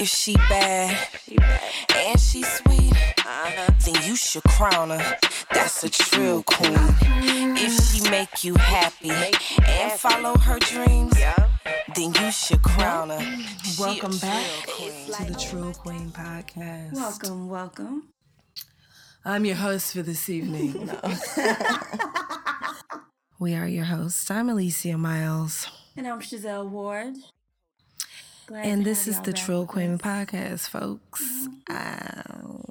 If she bad, and she sweet, then you should crown her. That's a true queen. If she make you happy and follow her dreams, then you should crown her. She Welcome back queen. to the True Queen Podcast. Welcome, welcome. I'm your host for this evening. We are your hosts. I'm Alicia Miles, And I'm Giselle Ward. Glad and this is the with Queen. Podcast, folks. Um,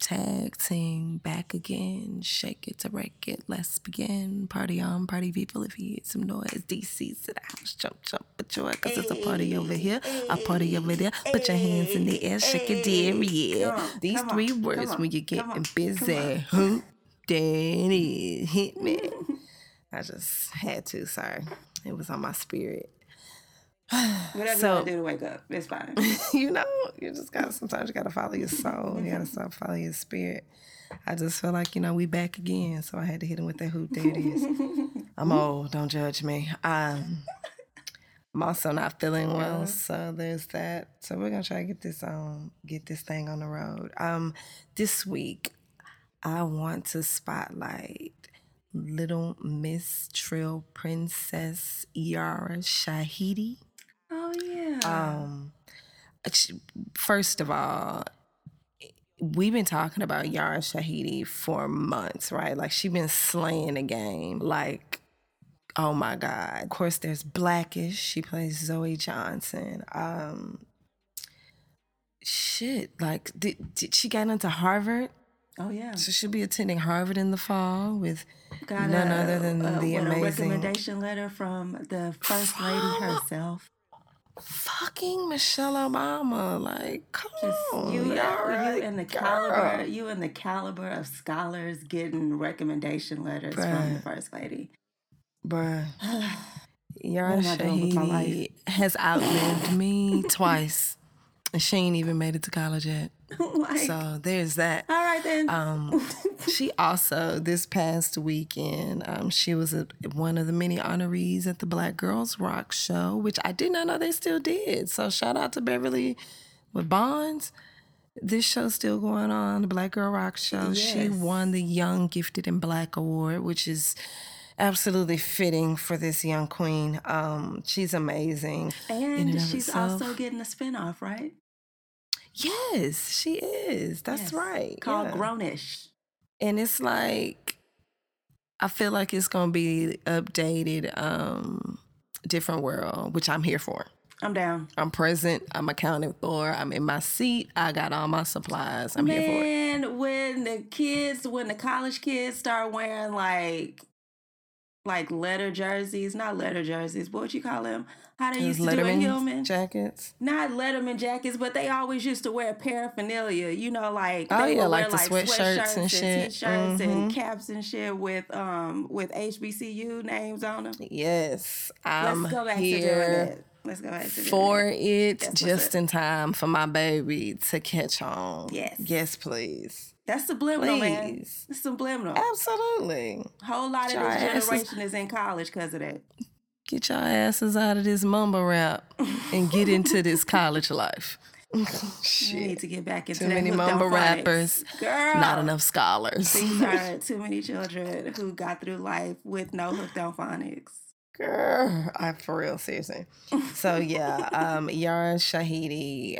tag team back again. Shake it to wreck it. Let's begin. Party on, party people. If you hear some noise, DC's to the house. Jump, jump for joy, because it's a party over here, a party over there. Put your hands in the air, shake it, derriere. Yeah. These come on, three words on, when you're getting on, busy. Huh? Danny, hit me. I just had to, sorry. It was on my spirit. Whatever So- you want to do to wake up, it's fine. you know, you just gotta sometimes you gotta follow your soul. You gotta stop follow your spirit. I just feel like, you know, we back again. So I had to hit him with that hoop. There it is. I'm old, don't judge me. Um I'm also not feeling well, so there's that. So we're gonna try to get this um get this thing on the road. Um this week I want to spotlight Little Miss Trill Princess Yara Shahidi. Um, first of all, we've been talking about Yara Shahidi for months, right? Like she been slaying the game. Like, oh my God. Of course, there's Blackish. She plays Zoe Johnson. Um, shit, like did, did she get into Harvard? oh, yeah. So she'll be attending Harvard in the fall with Got none a, other than a- the amazing recommendation letter from the first lady herself. Fucking Michelle Obama. Like, come Just on, you, Yara, you and the girl. caliber, you and the caliber of scholars getting recommendation letters from the first lady. Bruh. Yara What am I doing with my Shahidi has outlived me twice. And she ain't even made it to college yet. like, So there's that. all right then. Um, she also, this past weekend, um, she was a, one of the many honorees at the Black Girls Rock show, which I did not know they still did. So shout out to Beverly with Bonds. This show's still going on, the Black Girl Rock show. She won the Young Gifted and Black Award, which is absolutely fitting for this young queen. Um, she's amazing. and and she's also getting a spinoff, right? Yes, she is. That's Yes. right. Called yeah. Grownish. and it's like I feel like it's gonna be updated, um, different world, which I'm here for. I'm down. I'm present. I'm accounted for. I'm in my seat. I got all my supplies. I'm here for it. Man, when the kids, when the college kids start wearing like, like letter jerseys, not letter jerseys, what would you call them? How they Those used to do Letterman Hillman? jackets. not Letterman jackets, but they always used to wear paraphernalia. You know, like Oh, yeah, would like wear the sweatshirts and shit. t-shirts and Mhm. caps and shit with um with HBCU names on them. Yes, I'm Let's go back to doing here that. Let's go back to for that. it, That's just in time for my baby to catch on. Yes. yes, please, That's subliminal, man. please, It's subliminal. absolutely. whole lot of Your this asses- generation is in college because of that. Get your asses out of this mumble rap and get into this college life. Shit. need to get back into Too that many mumble rappers, Girl. not enough scholars. These are too many children who got through life with no hooked on phonics. Girl, I for real, seriously. So yeah, um, Yara Shahidi,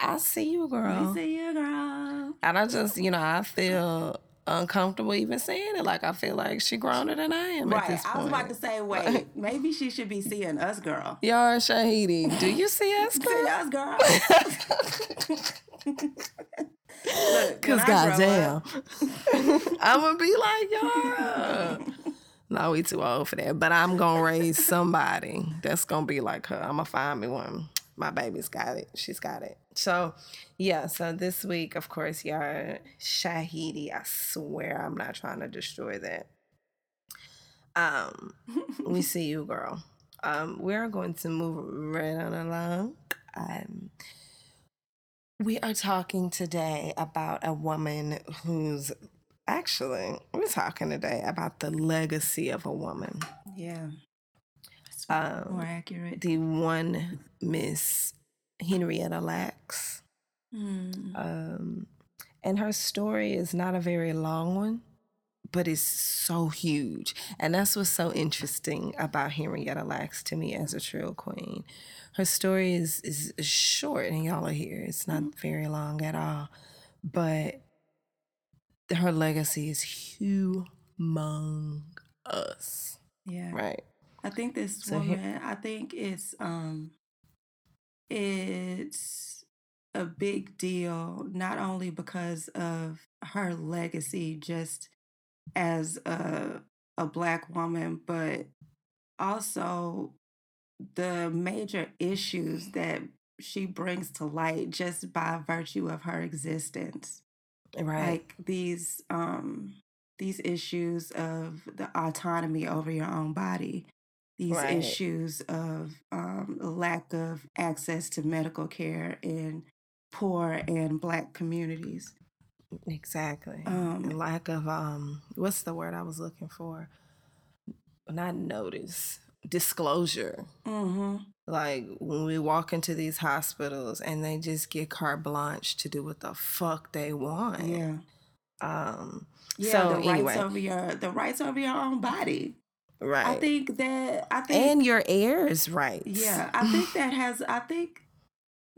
I, I see you, girl. We see you, girl. And I just, you know, I feel uncomfortable even saying it. Like I feel like she growner than I am at Right. this I was about to say, wait, maybe she should be seeing us, girl. Yara Shahidi, do you see us, See girl? us, girl. Look, Cause when I goddamn, I'm gonna be like Yara. No, we too old for that. But I'm gonna raise somebody that's gonna be like her. I'm gonna find me one. My baby's got it. She's got it. So, yeah. So this week, of course, Yara Shahidi. I swear, I'm not trying to destroy that. Um, we see you, girl. Um, we're going to move right on along. Um, we are talking today about a woman who's actually, we're talking today about the legacy of a woman. Yeah. Um, More accurate. the one Miss Henrietta Lacks. Mm. Um, and her story is not a very long one, but it's so huge. And that's what's so interesting about Henrietta Lacks to me as a trill queen. Her story is, is short, and y'all are here. It's not very long at all. But her legacy is humongous. Yeah. Right. I think this So woman, I think it's um it's a big deal not only because of her legacy just as a a black woman, but also the major issues that she brings to light just by virtue of her existence Right. like these um these issues of the autonomy over your own body these Right. issues of um lack of access to medical care in poor and black communities Exactly. Um, lack of um what's the word I was looking for? Not notice. Disclosure. mm-hmm. Like when we walk into these hospitals and they just get carte blanche to do what the fuck they want. yeah Um yeah So, the anyway. rights over your the rights over your own body right. i think that i think and your heirs' rights. Yeah, I think that has. I think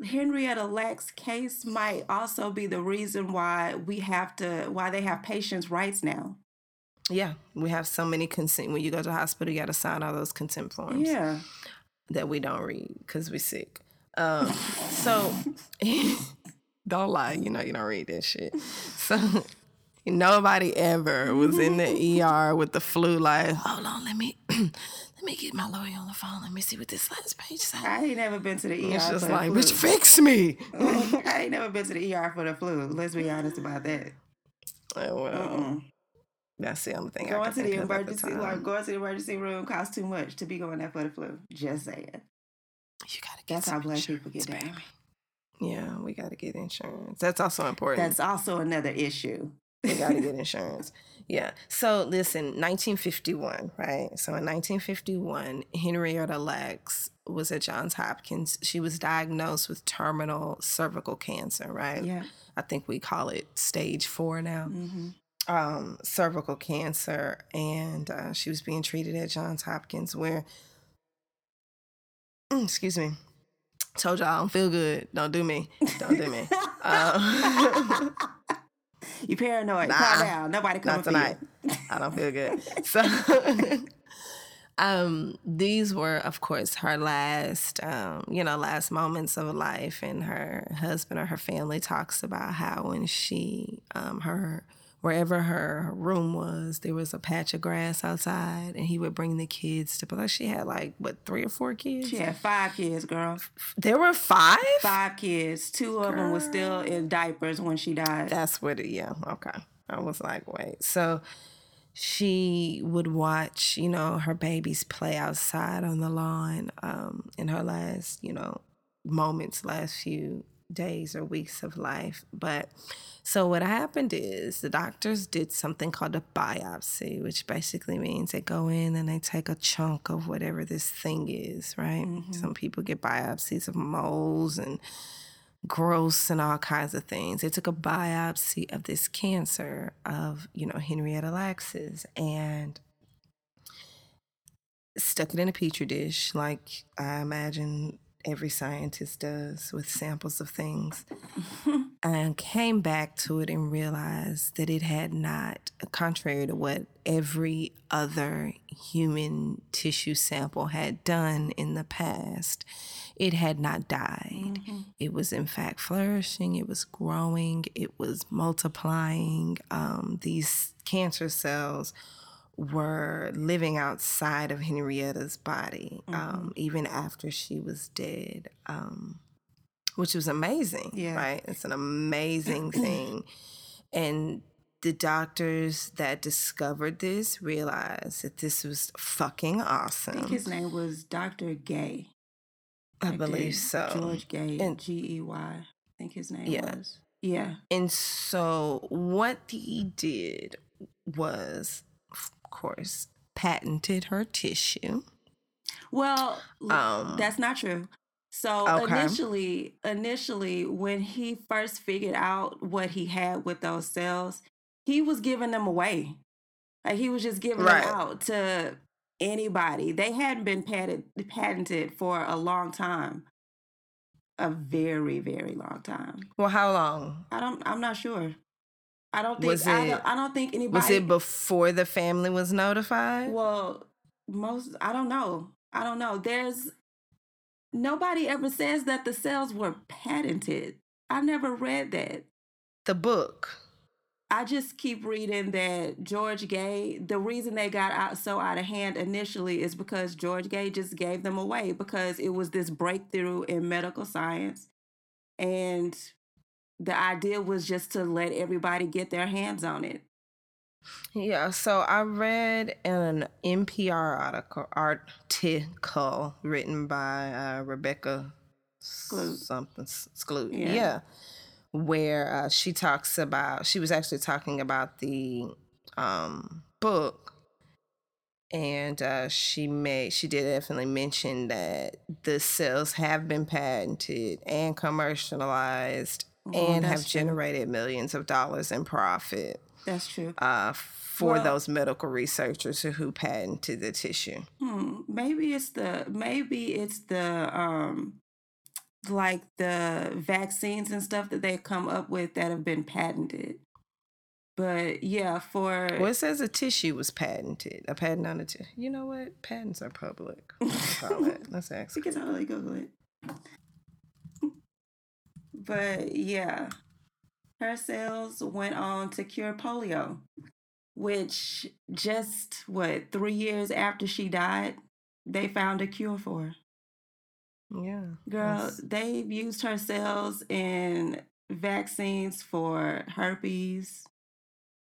Henrietta Lacks' case might also be the reason why we have to, why they have patients' rights now. Yeah. We have so many consent when you go to the hospital, you gotta sign all those consent forms. Yeah, that we don't read because we're sick. Um, so don't lie, you know you don't read that shit. So nobody ever was in the ER with the flu. Like, hold on, let me let me get my lawyer on the phone. Let me see what this last page says. I ain't never been to the ER. It's just for like, flu. bitch, fix me. I ain't never been to the ER for the flu. Let's be honest about that. Oh, well, Mm-mm. that's the only thing I Going can to the think the emergency, time. like going to the emergency room, costs too much to be going there for the flu. Just saying. You gotta get That's how some black people insurance, get down. baby. Yeah, we gotta get insurance. That's also important. That's also another issue. We got to get insurance. Yeah. So listen, 1951, right? So in 1951, Henrietta Lacks was at Johns Hopkins. She was diagnosed with terminal cervical cancer, right? Yeah. I think we call it stage four now. hmm Um, cervical cancer, and uh, she was being treated at Johns Hopkins, where, Mm, excuse me, told y'all I don't feel good. Don't do me. Don't do me. Um, you paranoid. Nah, Calm down. Nobody coming not tonight. I don't feel good. So, um, these were, of course, her last, um, you know, last moments of life. And her husband or her family talks about how when she, um, her, wherever her room was, there was a patch of grass outside, and he would bring the kids to play. She had like what three or four kids. She had five kids, girl. There were five. Five kids. Two of them were still in diapers when she died. That's what it, yeah, okay. I was like, wait. So she would watch, you know, her babies play outside on the lawn um, in her last, you know, moments, last few days or weeks of life. But so what happened is the doctors did something called a biopsy, which basically means they go in and they take a chunk of whatever this thing is, right? Mm-hmm. Some people get biopsies of moles and gross and all kinds of things. They took a biopsy of this cancer of, you know, Henrietta Lacks's and stuck it in a petri dish, like I imagine every scientist does with samples of things, and came back to it and realized that it had not, contrary to what every other human tissue sample had done in the past, it had not died. It was, in fact, flourishing, it was growing, it was multiplying. Um, these cancer cells were living outside of Henrietta's body, um, even after she was dead, um, which was amazing, Yeah. right? It's an amazing thing. And the doctors that discovered this realized that this was fucking I awesome. think his name was Dr. Gey. I believe so. George Gey. And- G E Y. I think his name Yeah. was. Yeah. And so what he did was, course, patented her tissue. Well, Um, that's not true. So Okay. initially, initially, when he first figured out what he had with those cells, he was giving them away. Like he was just giving Right. them out to anybody. They hadn't been patented patented for a long time. A very, very long time. Well, how long? I don't I'm not sure. I don't think Was I, don't, I don't think anybody Was it before the family was notified? Well, most I don't know. I don't know. There's nobody ever says that the cells were patented. I never read that. the book. I just keep reading that George Gey, the reason they got out so out of hand initially is because George Gey just gave them away because it was this breakthrough in medical science. And the idea was just to let everybody get their hands on it. Yeah, so I read an NPR article, article written by uh, Rebecca Skloot. something Skloot. Yeah. Yeah, where uh, she talks about she was actually talking about the um, book, and uh, she made she did definitely mention that the cells have been patented and commercialized Well, and have that's true. generated millions of dollars in profit That's true. uh, for Well- those medical researchers who, who patented the tissue. Hmm, maybe it's the maybe it's the um like the vaccines and stuff that they come up with that have been patented. But yeah, for Well, it says a tissue was patented. A patent on a tissue. You know what? Patents are public. Let's call it. Let's ask. can totally Google it. But yeah, her cells went on to cure polio, which just what three years after she died, they found a cure for. Yeah. Girl, that's- they've used her cells in vaccines for herpes.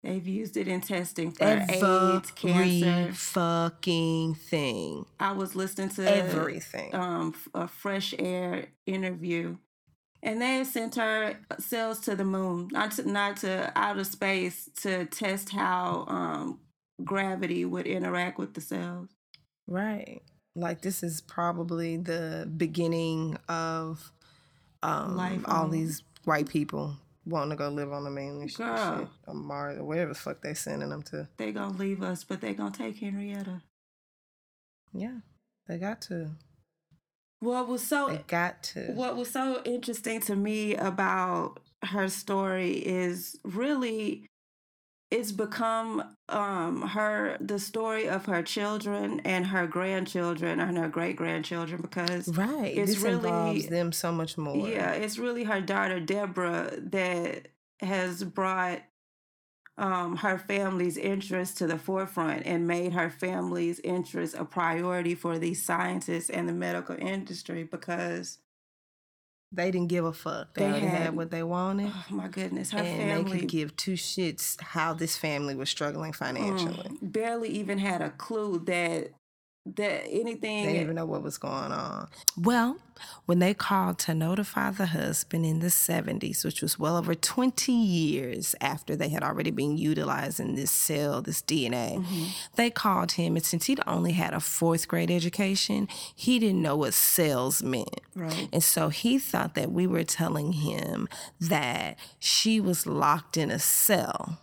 They've used it in testing for AIDS, Every cancer. fucking thing. I was listening to Everything. um a fresh air interview, and they sent her cells to the moon, not to not to outer space, to test how um gravity would interact with the cells. right. Like this is probably the beginning of um, Life all these white people wanting to go live on the moon and Girl. shit, or Mars, or wherever the fuck they sending them to. They gonna leave us, but they gonna take Henrietta. Yeah, they got to. What was so They got to. What was so interesting to me about her story is really it's become um her the story of her children and her grandchildren and her great grandchildren because Right. It's this really- involves them so much more. yeah it's really her daughter deborah that has brought um, her family's interest to the forefront and made her family's interest a priority for these scientists and the medical industry because They didn't give a fuck. They, They had, had- what they wanted. oh my goodness her and they family could give two shits how this family was struggling financially. Mm, barely even had a clue that that anything They didn't even know what was going on. Well, when they called to notify the husband in the 70s, which was well over 20 years after they had already been utilizing this cell, this DNA, Mm-hmm. they called him. And since he'd only had a fourth grade education, he didn't know what cells meant. right And so he thought that we were telling him that she was locked in a cell.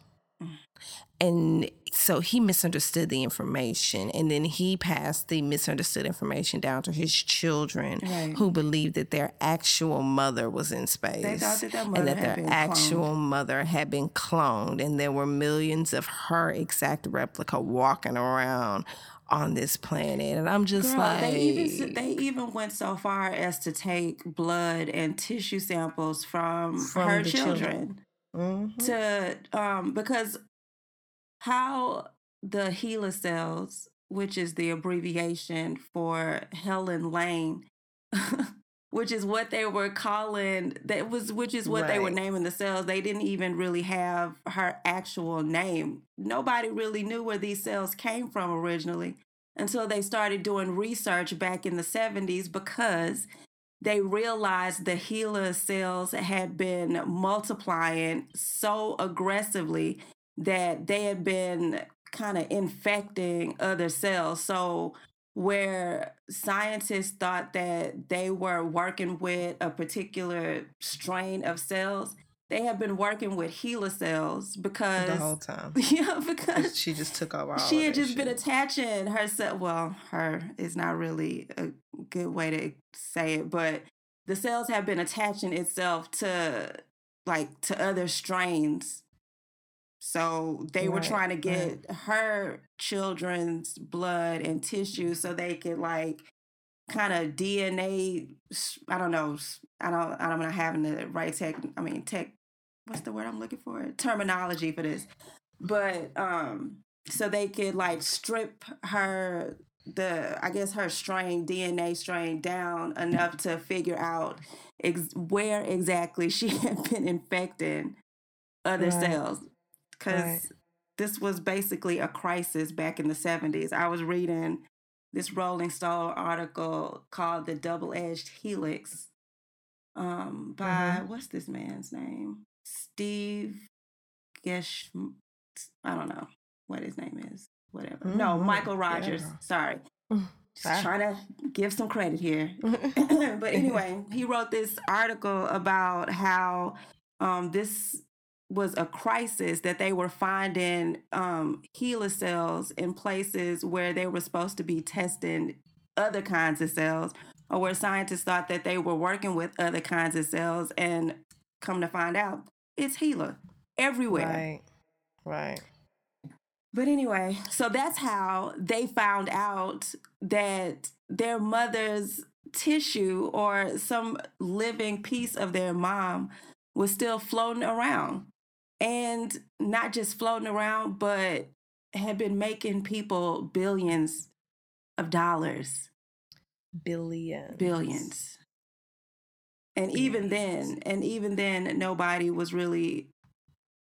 And so he misunderstood the information. And then he passed the misunderstood information down to his children Right. who believed that their actual mother was in space. They thought that their mother and that had their been actual mother had been cloned. And there were millions of her exact replica walking around on this planet. And I'm just Girl, like. they even they even went so far as to take blood and tissue samples from, From her children, children. Mhm. to um because how the HeLa cells, which is the abbreviation for Helen Lane, which is what they were calling that was which is what they were naming the cells. They didn't even really have her actual name. Nobody really knew where these cells came from originally until they started doing research back in the 70s because they realized the HeLa cells had been multiplying so aggressively that they had been kind of infecting other cells. So where scientists thought that they were working with a particular strain of cells they have been working with HeLa cells because the whole time. Yeah, because she just took over. she had just shit. been attaching herself. Well, her is not really a good way to say it, but the cells have been attaching itself to like to other strains. So they right, were trying to get right. her children's blood and tissue so they could like kind of DNA. I don't know. I don't. I don't know having the right tech. I mean tech what's the word I'm looking for? Terminology for this. But um so they could like strip her the I guess her strain DNA strain down enough to figure out ex- where exactly she had been infecting other right. cells cuz right. this was basically a crisis back in the 70s. I was reading this Rolling Stone article called The Double-Edged Helix um by mm-hmm. what's this man's name? Steve Gesh. I don't know what his name is. Whatever. Mm-hmm. No, Michael Rogers. Yeah. Sorry. Just trying to give some credit here. but anyway, he wrote this article about how um, this was a crisis that they were finding um, HeLa cells in places where they were supposed to be testing other kinds of cells or where scientists thought that they were working with other kinds of cells and come to find out it's HeLa everywhere. Right. Right. But anyway, so that's how they found out that their mother's tissue or some living piece of their mom was still floating around. And not just floating around, but had been making people billions of dollars. Billions. Billions and even then and even then nobody was really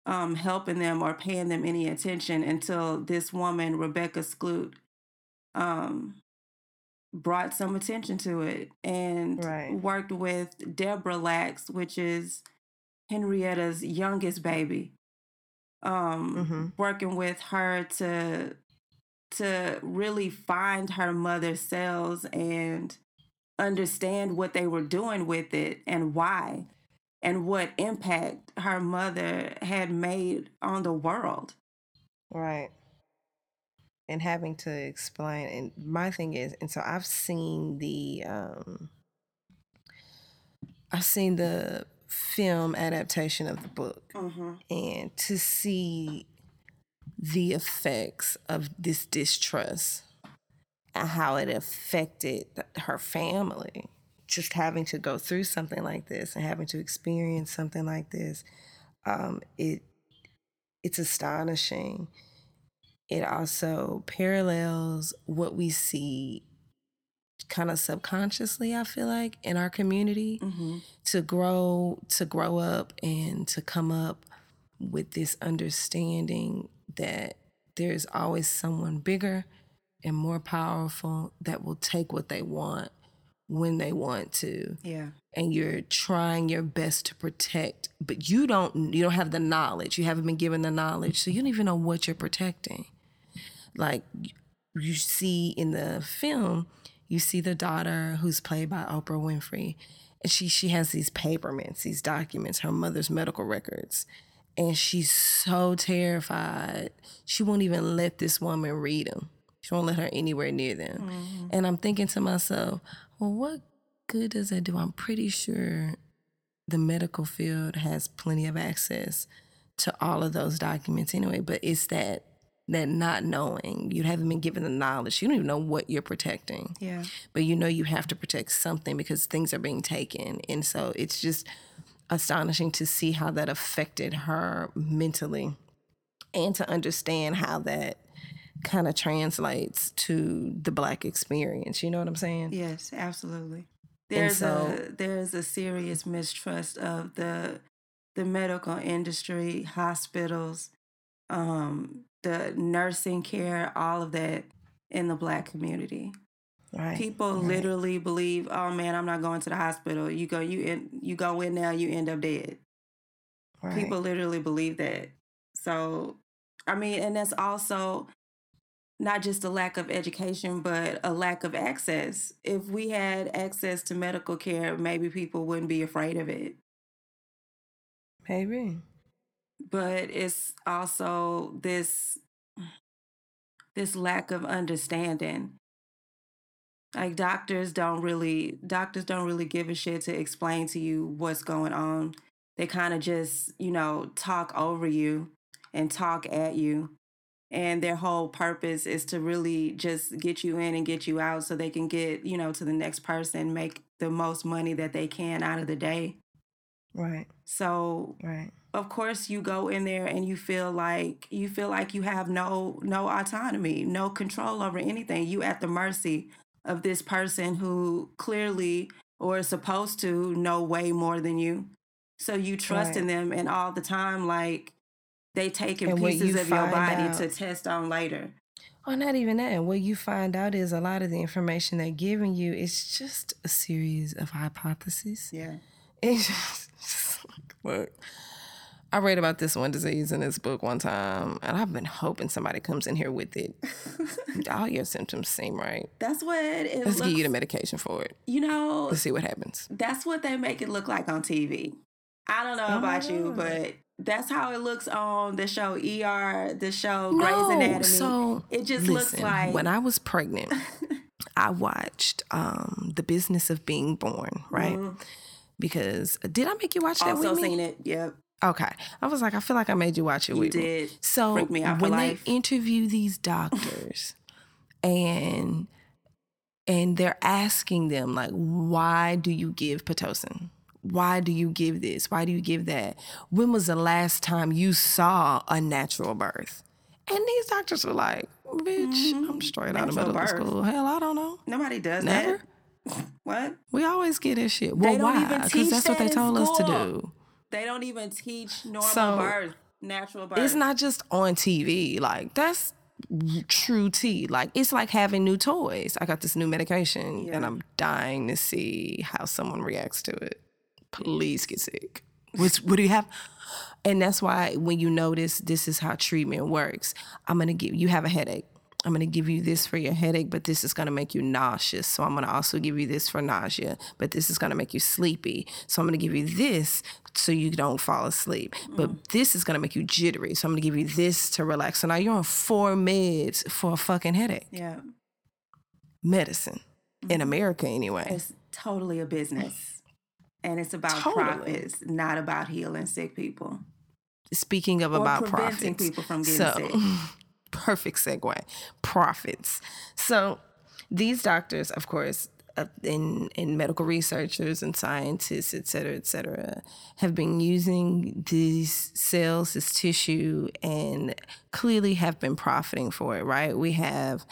um, helping them or paying them any attention until this woman rebecca skloot um, brought some attention to it and right. worked with deborah lacks which is henrietta's youngest baby um, mm-hmm. working with her to to really find her mother's cells and understand what they were doing with it and why and what impact her mother had made on the world. Right. And having to explain and my thing is and so I've seen the um I've seen the film adaptation of the book mm-hmm. and to see the effects of this distrust and how it affected her family. Just having to go through something like this and having to experience something like this, um, it it's astonishing. It also parallels what we see kind of subconsciously i feel like in our community mm-hmm. to grow to grow up and to come up with this understanding that there's always someone bigger and more powerful that will take what they want when they want to. Yeah. And you're trying your best to protect, but you don't you don't have the knowledge. You haven't been given the knowledge, so you don't even know what you're protecting. Like you see in the film, you see the daughter who's played by Oprah Winfrey, and she she has these paperments, these documents, her mother's medical records. And she's so terrified. She won't even let this woman read them she won't let her anywhere near them. Mm-hmm. And I'm thinking to myself, well, what good does that do? I'm pretty sure the medical field has plenty of access to all of those documents anyway, but it's that that not knowing you haven't been given the knowledge you don't even know what you're protecting yeah but you know you have to protect something because things are being taken and so it's just astonishing to see how that affected her mentally and to understand how that kind of translates to the black experience. You know what I'm saying? Yes, absolutely. There's so, a there's a serious mistrust of the the medical industry, hospitals, um, the nursing care, all of that in the black community. Right. People right. literally believe, "Oh man, I'm not going to the hospital. You go, you in, you go in now, you end up dead." Right. People literally believe that. So, I mean, and that's also not just a lack of education, but a lack of access. If we had access to medical care, maybe people wouldn't be afraid of it. Maybe. But it's also this this lack of understanding. Like doctors don't really doctors don't really give a shit to explain to you what's going on. They kind of just, you know, talk over you and talk at you and their whole purpose is to really just get you in and get you out so they can get you know to the next person make the most money that they can out of the day right so right of course you go in there and you feel like you feel like you have no no autonomy no control over anything you at the mercy of this person who clearly or is supposed to know way more than you so you trust right. in them and all the time like they taking and pieces you of your body out, to test on later. Oh, not even that. And what you find out is a lot of the information they're giving you is just a series of hypotheses. Yeah. It's just, just look. I read about this one disease in this book one time, and I've been hoping somebody comes in here with it. All your symptoms seem right. That's what it Let's looks, give you the medication for it. You know, let's see what happens. That's what they make it look like on TV. I don't know oh about you, but that's how it looks on the show ER, the show no, Grey's Anatomy. So it just listen, looks like when I was pregnant, I watched um, The Business of Being Born, right? Mm-hmm. Because did I make you watch that also with me? seen it. Yep. Okay. I was like, I feel like I made you watch it you with did. me. So when they interview these doctors and and they're asking them like, why do you give Pitocin? why do you give this? Why do you give that? When was the last time you saw a natural birth? And these doctors were like, bitch, mm-hmm. I'm straight natural out of medical birth. school. Hell, I don't know. Nobody does Never? that. what? We always get this shit. Well, why? Because that's what they told us to do. They don't even teach normal so, birth, natural birth. It's not just on TV. Like, that's true tea. Like it's like having new toys. I got this new medication yeah. and I'm dying to see how someone reacts to it please get sick. What's, what do you have? And that's why when you notice this is how treatment works, I'm gonna give you have a headache. I'm gonna give you this for your headache, but this is gonna make you nauseous. So I'm gonna also give you this for nausea, but this is gonna make you sleepy. So I'm gonna give you this so you don't fall asleep. Mm. But this is gonna make you jittery. So I'm gonna give you this to relax. So now you're on four meds for a fucking headache. Yeah. Medicine. Mm. In America anyway. It's totally a business and it's about totally. profits, not about healing sick people. Speaking of or about preventing profits, people from getting so, sick. Perfect segue. Profits. So these doctors, of course, in in medical researchers and scientists, et cetera, et cetera, have been using these cells, this tissue, and clearly have been profiting for it. Right? We have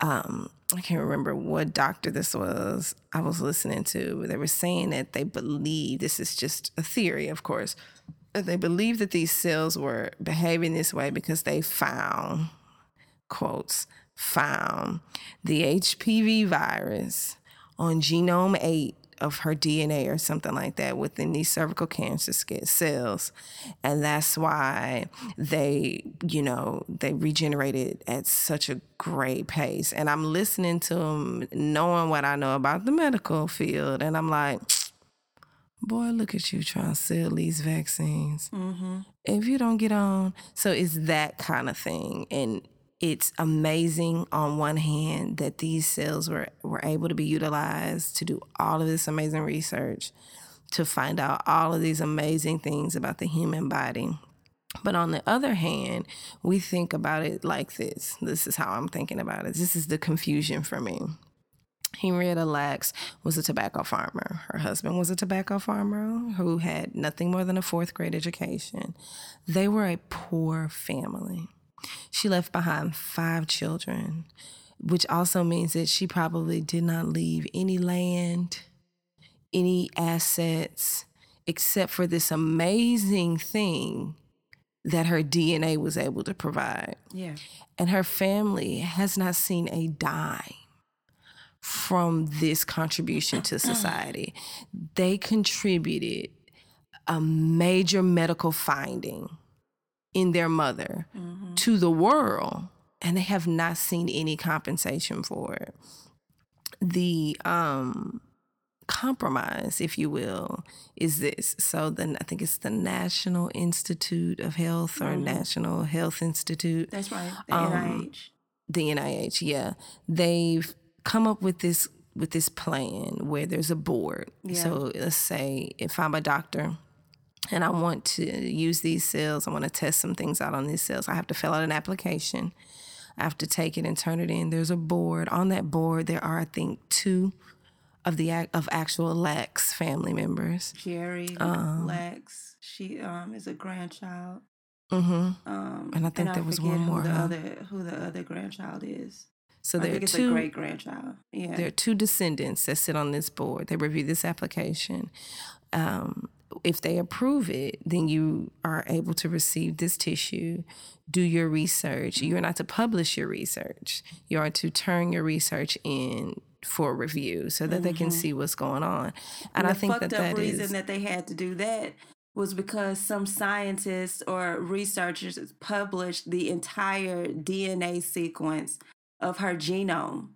um, I can't remember what doctor this was I was listening to. They were saying that they believe this is just a theory, of course, that they believe that these cells were behaving this way because they found, quotes, found the HPV virus on genome 8 of her DNA or something like that within these cervical cancer cells. And that's why they, you know, they regenerated at such a great pace. And I'm listening to them, knowing what I know about the medical field. And I'm like, boy, look at you trying to sell these vaccines. Mm-hmm. If you don't get on, so it's that kind of thing. And it's amazing on one hand that these cells were, were able to be utilized to do all of this amazing research, to find out all of these amazing things about the human body. But on the other hand, we think about it like this. This is how I'm thinking about it. This is the confusion for me. Henrietta Lacks was a tobacco farmer. Her husband was a tobacco farmer who had nothing more than a fourth grade education. They were a poor family. She left behind five children, which also means that she probably did not leave any land, any assets, except for this amazing thing that her DNA was able to provide. Yeah. And her family has not seen a dime from this contribution to society. they contributed a major medical finding in their mother mm-hmm. to the world and they have not seen any compensation for it. The um, compromise, if you will, is this. So then I think it's the National Institute of Health or Mhm. National Health Institute. That's right. The Um, NIH. the NIH, yeah. They've come up with this with this plan where there's a board. Yeah. So let's say if I'm a doctor and I want to use these cells, I want to test some things out on these cells, I have to fill out an application. I have to take it and turn it in. There's a board. On that board, there are I think two of the of actual Lacks family members. Jerry um, Lacks. She um is a grandchild. Mm-hmm. Um, And I think there was forget one who more, The huh? other who the other grandchild is. So I there are think it's a two great grandchild. Yeah. There are two descendants that sit on this board. They review this application. Um, if they approve it, then you are able to receive this tissue, do your research. You are not to publish your research. You are to turn your research in for review so that they can mm-hmm. see what's going on. And I think that that reason is that they had to do that was because some scientists or researchers published the entire DNA sequence of her genome.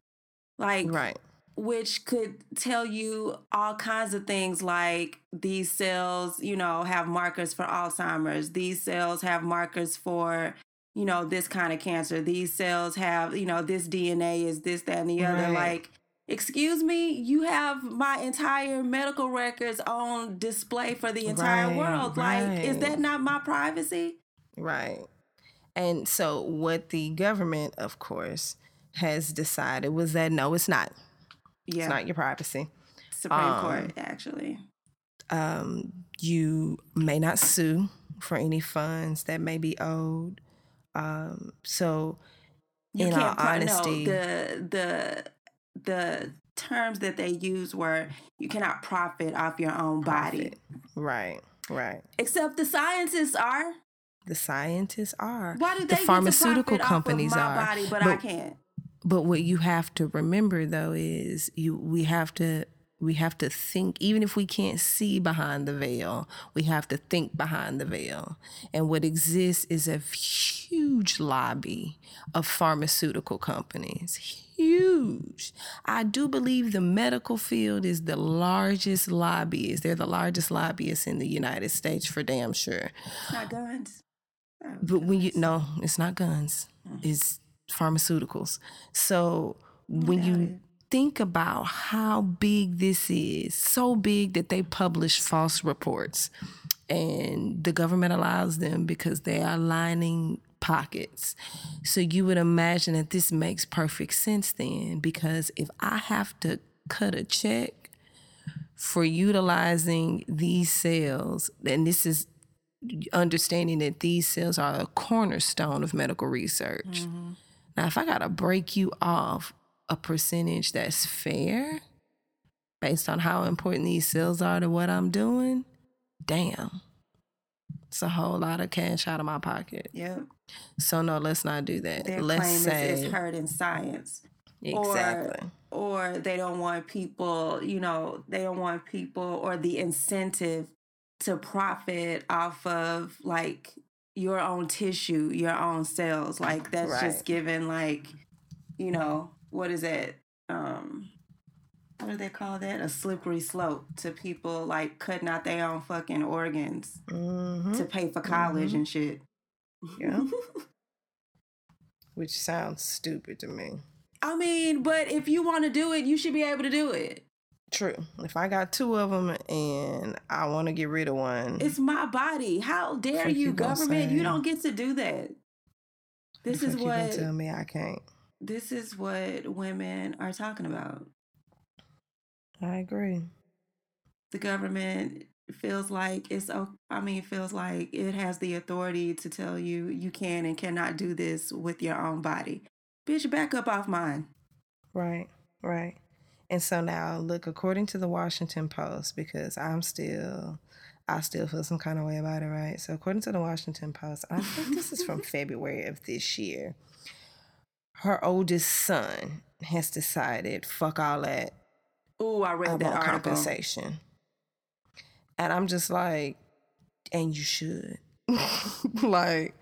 Like right. Which could tell you all kinds of things like these cells, you know, have markers for Alzheimer's. These cells have markers for, you know, this kind of cancer. These cells have, you know, this DNA is this, that, and the other. Like, excuse me, you have my entire medical records on display for the entire Right, world. Like, is that not my privacy? Right. And so what the government, of course, has decided was that no, it's not. Yeah. It's not your privacy. Supreme um, Court, actually. um, you may not sue for any funds that may be owed. Um, so, you in all honesty- no, the the the terms that they use were you cannot profit off your own body. Right, right. except the scientists are The scientists are. why do they the pharmaceutical profit companies off of my are. body but, i can't But what you have to remember though is you we have to we have to think even if we can't see behind the veil, we have to think behind the veil. And what exists is a huge lobby of pharmaceutical companies. Huge. I do believe the medical field is the largest lobbyist. They're the largest lobbyists in the United States for damn sure. it's not guns Oh, But when you guns. no, it's not guns. Mm-hmm. It's pharmaceuticals. So oh, when you it. think about how big this is, so big that they publish false reports and the government allows them because they are lining pockets. So you would imagine that this makes perfect sense then because if I have to cut a check for utilizing these cells, and this is understanding that these cells are a cornerstone of medical research. Mm-hmm. Now, if I got to break you off a percentage that's fair based on how important these sales are to what I'm doing, damn. It's a whole lot of cash out of my pocket. yep So no, let's not do that. their let's claim say is it's heard in science exactly. or or they don't want people you know they don't want people or the incentive to profit off of like your own tissue your own cells like that's Right. just given like you know what is it um what do they call that a slippery slope to people like cutting out their own fucking organs hmm to pay for college and shit Yeah. Which sounds stupid to me. i mean but if you want to do it you should be able to do it True. If I got two of them and I want to get rid of one, It's my body. How dare you, government? You don't get to do that. This is you what tell me I can't. this is what women are talking about. I agree. The government feels like it's I mean feels like it has the authority to tell you you can and cannot do this with your own body. Bitch, back up off mine. Right, right. And so now, look, according to the Washington Post, because I'm still, I still feel some kind of way about it, right? So, according to the Washington Post, I think this is from February of this year. Her oldest son has decided, fuck all that, Ooh, I I read want that article. compensation. And I'm just like, and you should. like,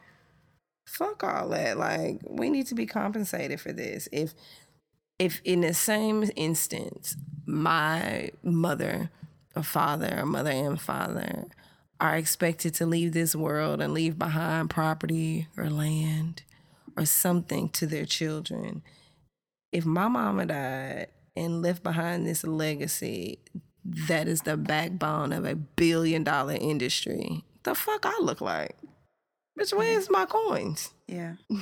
fuck all that. Like we need to be compensated for this. If if in the same instance, my mother or father or mother and father are expected to leave this world and leave behind property or land or something to their children. If my mama died and left behind this legacy that is the backbone of a billion dollar industry, the fuck I look like? Bitch, where's my coins? Yeah.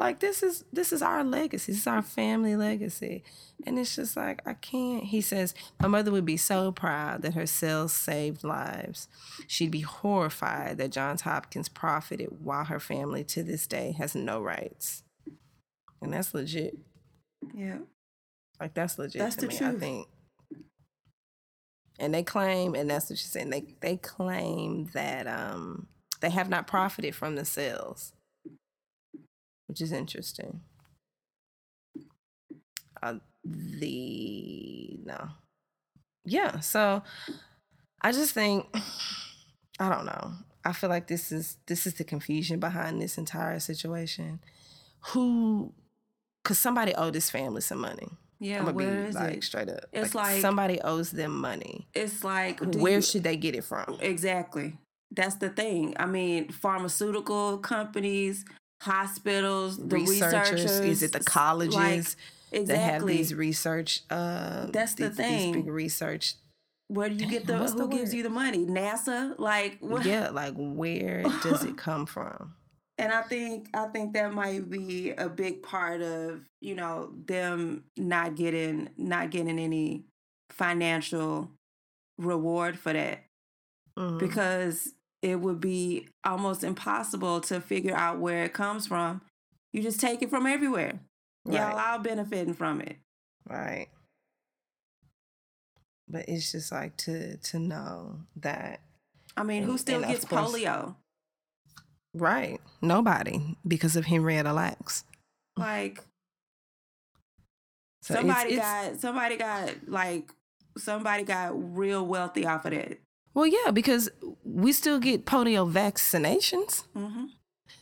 Like this is this is our legacy. This is our family legacy. And it's just like I can't. He says, My mother would be so proud that her cells saved lives. She'd be horrified that Johns Hopkins profited while her family to this day has no rights. And that's legit. Yeah. Like that's legit That's to the me, I think. And they claim, and that's what she's saying, they they claim that um they have not profited from the sales. Which is interesting. Uh, the no. Yeah, so I just think I don't know. I feel like this is this is the confusion behind this entire situation. Who cause somebody owed this family some money. Yeah. I'm gonna Where be is like it? straight up. It's like- somebody owes them money. It's like Where you- should they get it from? Exactly. That's the thing. I mean, pharmaceutical companies, hospitals, the Researchers? researchers. Is it the colleges Like, that have these research? Uh, That's the these, thing. These big research. Where do you get the who the gives you the money? NASA? Like what? Yeah, like where does it come from? And I think I think that might be a big part of, you know, them not getting not getting any financial reward for that. Mhm. because it would be almost impossible to figure out where it comes from. You just take it from everywhere. Y'all all benefiting from it. Right. But it's just like to to know that I mean, who still gets course- polio? right nobody because of Henrietta Lacks. Like So it's- somebody it's- got somebody got like somebody got real wealthy off of that. Well, yeah, because we still get polio vaccinations. hmm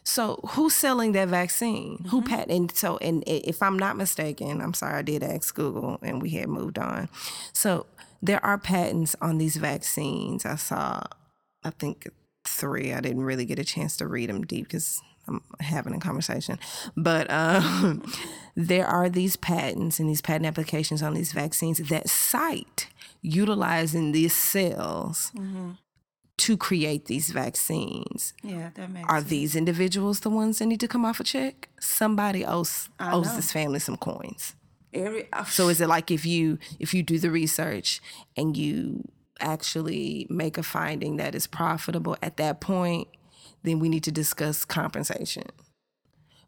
So who's selling that vaccine? Who Mhm. pat and so and if I'm not mistaken, I'm sorry, I did ask Google and we had moved on. So there are patents on these vaccines. I saw, I think three. I didn't really get a chance to read them deep because I'm having a conversation. But um, there are these patents and these patent applications on these vaccines that cite utilizing these cells hmm to create these vaccines. Yeah, that makes Are sense. these individuals the ones that need to come off a check? Somebody else I owes know. this family some coins. every So is it like if you if you do the research and you actually make a finding that is profitable at that point, then we need to discuss compensation.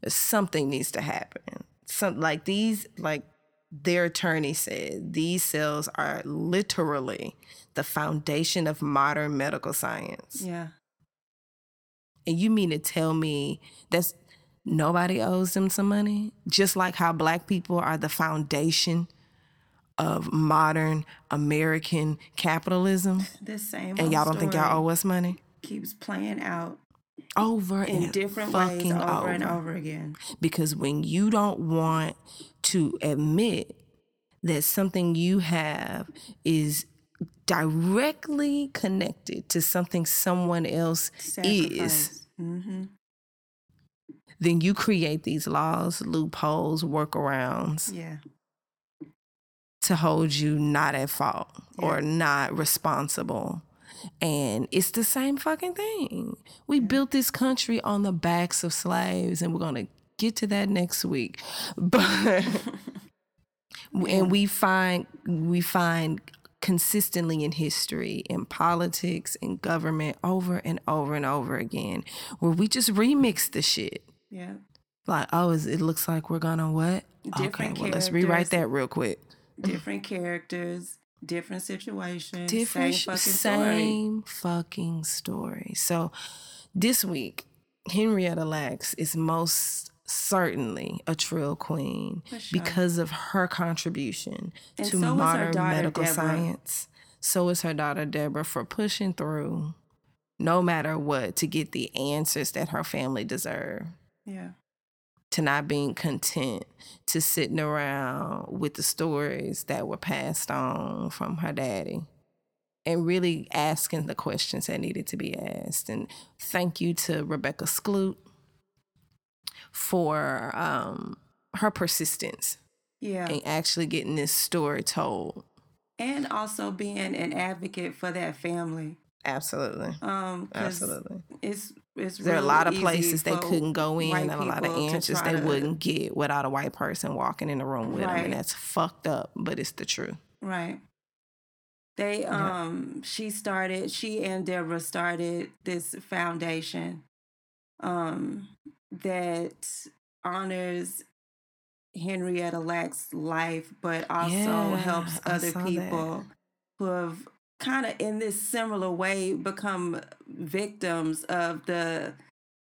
Something needs to happen. Some like these like their attorney said these cells are literally the foundation of modern medical science. yeah. And you mean to tell me that's nobody owes them some money? Just like how black people are the foundation of modern American capitalism. This same And y'all don't think y'all owe us money? keeps playing out Over in and different ways over over. and over again. Because when you don't want to admit that something you have is directly connected to something someone else is, Mm-hmm. then you create these laws, loopholes, workarounds Yeah. to hold you not at fault or not responsible. And it's the same fucking thing. We built this country on the backs of slaves, and we're gonna get to that next week. But and we find we find consistently in history, in politics, in government, over and over and over again, where we just remix the shit. Yeah. Like, oh, is, it looks like we're gonna what? Different okay, well, let's rewrite that real quick. Different characters, different situations, Different, same fucking story. same fucking story. So, this week, Henrietta Lacks is most certainly a trill queen sure. because of her contribution And to so modern daughter, medical Deborah. science. So is her daughter Deborah for pushing through, no matter what, to get the answers that her family deserve. Yeah. To not being content, to sitting around with the stories that were passed on from her daddy and really asking the questions that needed to be asked. And thank you to Rebecca Skloot for um, her persistence Yeah. and actually getting this story told. And also being an advocate for that family. Absolutely. Um, Absolutely. It's it's There are a lot of places they couldn't go in and a lot of answers they to- wouldn't get without a white person walking in the room with them. And that's fucked up, but it's the truth. Right. They Yeah. um she started she and Deborah started this foundation um that honors Henrietta Lacks' life but also Yeah, helps other saw that. people who have kind of in this similar way become victims of the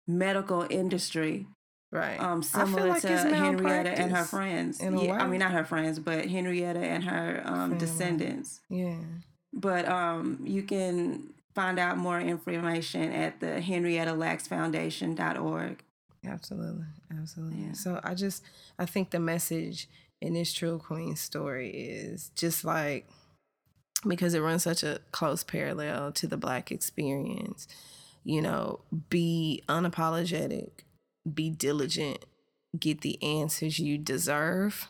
medical industry Right. um similar like to Henrietta and her friends. in a Yeah, I mean not her friends, but Henrietta and her um descendants. Yeah. But um you can find out more information at the henriettalacksfoundation.org. Absolutely. Absolutely. Yeah. So I just I think the message in this Trill Queen story is just like because it runs such a close parallel to the black experience, you know, be unapologetic, be diligent, get the answers you deserve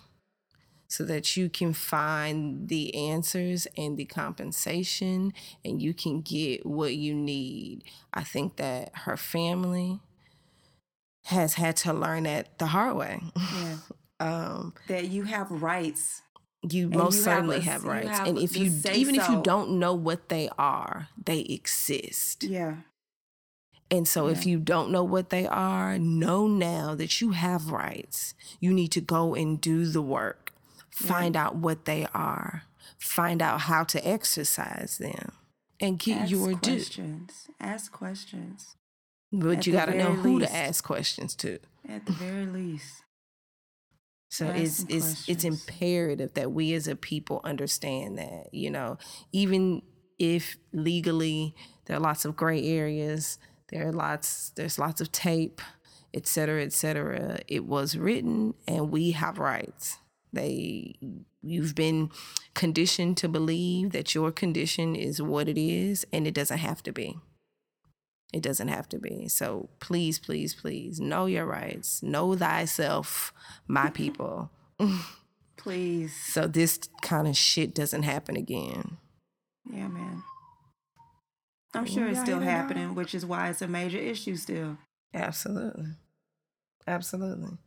so that you can find the answers and the compensation and you can get what you need. I think that her family has had to learn it the hard way. Yeah. Um, that you have rights. you And most you have certainly a- have rights, have and if you even if you don't know what they are, they exist. Yeah. And so, if you don't know what they are, know now that you have rights. You need to go and do the work, find out what they are, find out how to exercise them, and get Ask your due. questions. Ask questions. But at you got to know who least. to ask questions to. At the very least. So it's it's it's imperative that we as a people understand that, you know, even if legally there are lots of gray areas, there are lots there's lots of tape, et cetera, et cetera. It was written and we have rights. They you've been conditioned to believe that your condition is what it is and it doesn't have to be. It doesn't have to be. So please, please, please know your rights. Know thyself, my people. Please. So this kind of shit doesn't happen again. Yeah, man. I'm sure it's still happening, dog? which is why it's a major issue still. Absolutely. Absolutely.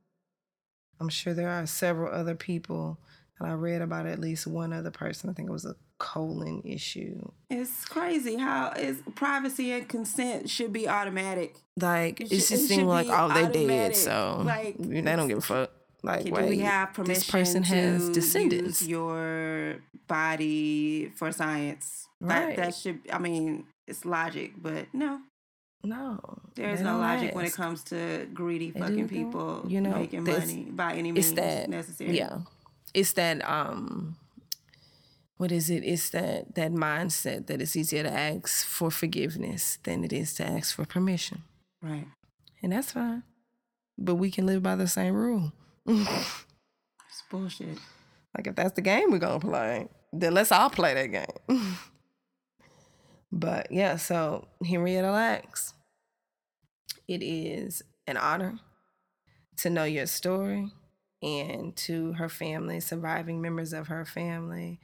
I'm sure there are several other people, and I read about at least one other person. I think it was a colon issue. It's crazy how is privacy and consent should be automatic. Like It just it should like oh they did so Like, they don't give a fuck. Like Do wait, we have permission this person has descendants. use your body for science? That, Right. that should. I mean, it's logic, but no, no, there's no logic when it comes to greedy They fucking people You know, making money by any means it's that necessary. yeah it's that um what is it? It's that that mindset that it's easier to ask for forgiveness than it is to ask for permission. Right. and that's fine. But we can live by the same rule. It's bullshit. like if that's the game we're gonna play then let's all play that game. But yeah so henrietta lacks it is an honor to know your story and to her family surviving members of her family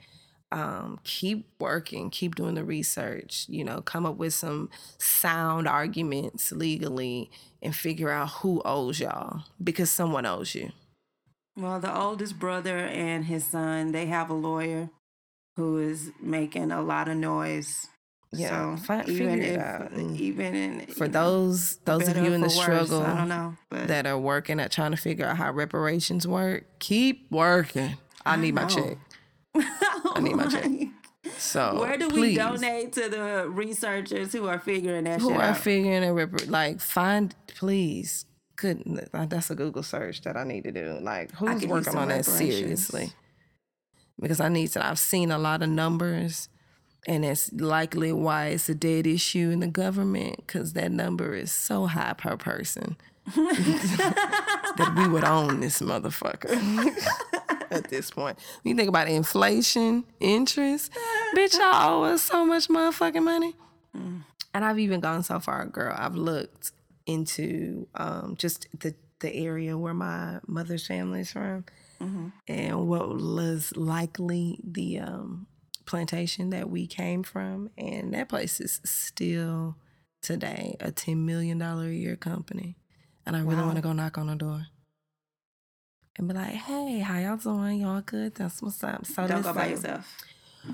um, keep working keep doing the research you know come up with some sound arguments legally and figure out who owes y'all because someone owes you Well, the oldest brother and his son, they have a lawyer who is making a lot of noise. Yeah, so fi- even figure it out. Even in, for know, those those of you in the worse, struggle I don't know, but that are working at trying to figure out how reparations work, keep working. I need my know. I need my check. So Where do we donate to the researchers who are figuring that Who shit are out? figuring a rep- like find please. Good, uh, that's a Google search that I need to do. Like, who's working on that seriously? Because I need to. I've seen a lot of numbers, and it's likely why it's a dead issue in the government because that number is so high per person. that we would own this motherfucker at this point. When you think about inflation, interest, bitch, y'all owe us so much motherfucking money. And I've even gone so far, girl. I've looked into um, just the the area where my mother's family is from, and what was likely the um, plantation that we came from, and that place is still today a ten million dollar a year company. And I really Wow. want to go knock on the door and be like, "Hey, how y'all doing? Y'all good? That's what's up." So Don't go by yourself.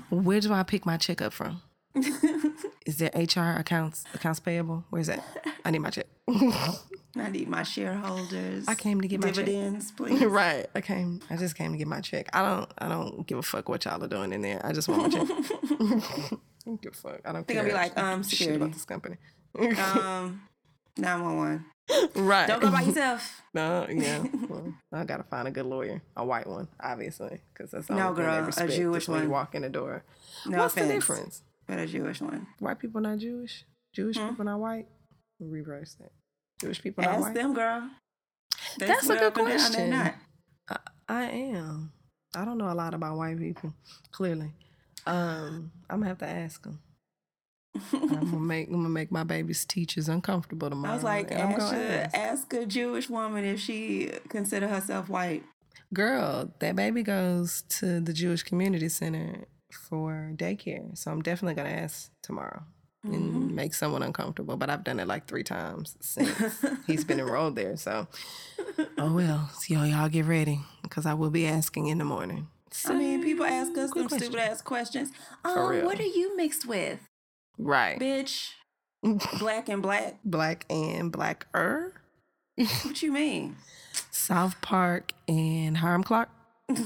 Where do I pick my check up from? Is there HR accounts accounts payable? Where's that? I need my check. I need my shareholders. I came to get my check. dividends, please. right. I came. I just came to get my check. I don't. I don't give a fuck what y'all are doing in there. I just want my check. I don't give a fuck. I don't They're care. gonna be like, um, shit security. about this company. Um, nine one one. right. Don't go by yourself. No. Yeah. Well, I gotta find a good lawyer, a white one, obviously, because that's the No, girl, a Jewish when you one. walk in the door. No What's offense, the difference? but a Jewish one. White people not Jewish. Jewish Hmm? people not white. Reverse that. Jewish people not Ask white. them, girl. They That's a good up and down question. Not. I, I am. I don't know a lot about white people. Clearly, um, I'm gonna have to ask them. I'm gonna make I'm gonna make my baby's teachers uncomfortable tomorrow. I was like, ask, gonna a, ask. ask a Jewish woman if she consider herself white. Girl, that baby goes to the Jewish Community Center for daycare, so I'm definitely gonna ask tomorrow Mm-hmm. and make someone uncomfortable. But I've done it like three times since he's been enrolled there. So, oh well, so y'all, y'all get ready because I will be asking in the morning. I mean, people ask us them stupid ass questions. Um, what are you mixed with, Right, bitch? Black and black. black and blacker. What you mean? South Park and Hiram Clark.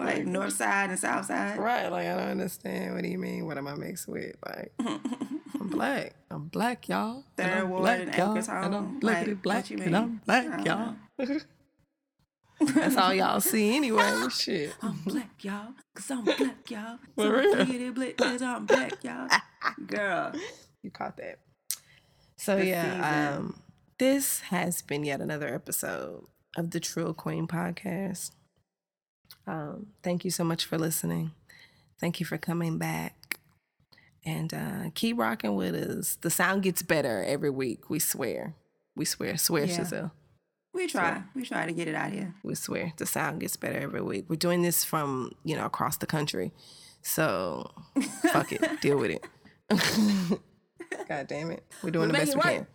Like north side and south side. Right, like I don't understand. What do you mean? What am I mixed with? Like I'm black. I'm black, y'all. And Third I'm ward black, and y'all. And I'm black, Like, black, and I'm black, y'all. That's all y'all see anyway. Shit. I'm black, y'all. Cause I'm black, y'all. For real. black, cause I'm black, y'all. Girl. You caught that. So The yeah, um, this has been yet another episode of the Trill Queen podcast. Um, thank you so much for listening. Thank you for coming back. And uh, keep rocking with us. The sound gets better every week. We swear. We swear. Swear, Yeah. Giselle. We try. We try to get it out here. We swear. The sound gets better every week. We're doing this from, you know, across the country. So fuck it. Deal with it. God damn it. We're doing We the best we work. can.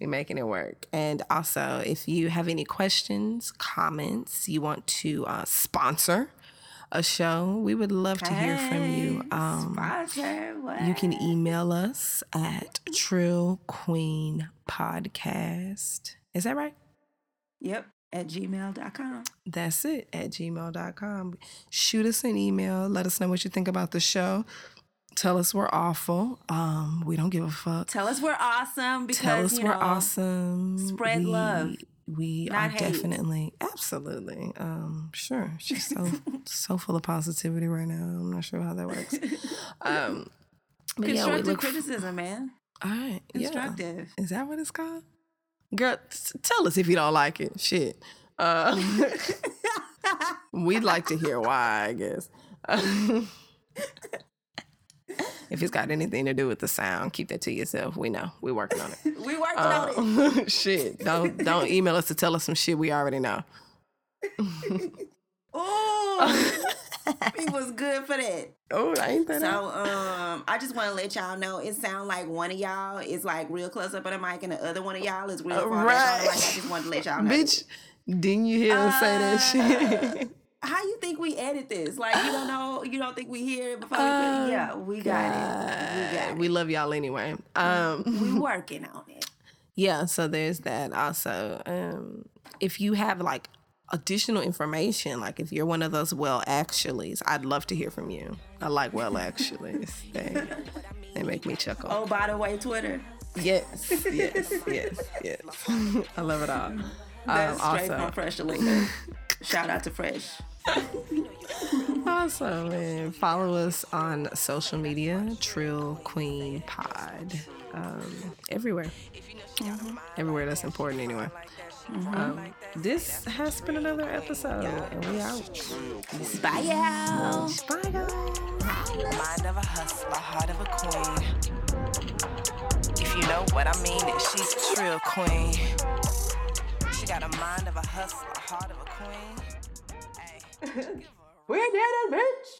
We're making it work. And also, if you have any questions, comments, you want to uh, sponsor a show, we would love to hear from you. Um, sponsor, what? you can email us at Trill Queen Podcast. Is that right? Yep, at gmail.com. That's it at gmail.com. Shoot us an email. Let us know what you think about the show. Tell us we're awful. Um, we don't give a fuck. Tell us we're awesome because Tell us we're know, awesome. spread we, love, We not are hate. definitely, absolutely. Um, sure. She's so so full of positivity right now. I'm not sure how that works. Um, but yeah, Constructive criticism, man. all right. Yeah. Is that what it's called? Girl, t- tell us if you don't like it. Shit. Uh, we'd like to hear why, I guess. if it's got anything to do with the sound, keep that to yourself. We know. We're working on it. We working on it. Uh, shit. Don't don't email us to tell us some shit we already know. Ooh, it was good for that. Oh, I ain't that. So, um, I just want to let y'all know it sound like one of y'all is like real close up on the mic, and the other one of y'all is real Uh, far back on the right. mic. I just want to let y'all know. Bitch, didn't you hear us say that Uh, shit? How you think we edit this? Like you don't know, you don't think we hear it before we Oh? Yeah, we got it. We got it. We love y'all anyway. Um, we working on it. Yeah, so there's that also. Um, if you have like additional information, like if you're one of those well actuallys, I'd love to hear from you. I like well actuallys. They they make me chuckle. Oh, by the way, Twitter. Yes, yes, yes, yes. I love it all. That's um, straight from Fresh Alina. Shout out to Fresh. awesome. And follow us on social media, Trill Queen Pod. Um, everywhere. Mm-hmm. Everywhere that's important anyway. Mm-hmm. Um, this has been another episode, and we out. Bye, y'all. Bye, guys. Mind of a hustler, heart of a queen. If you know what I mean, she's a trill queen. She got a mind of a hustler, heart of a queen. Hey. We're dead, bitch.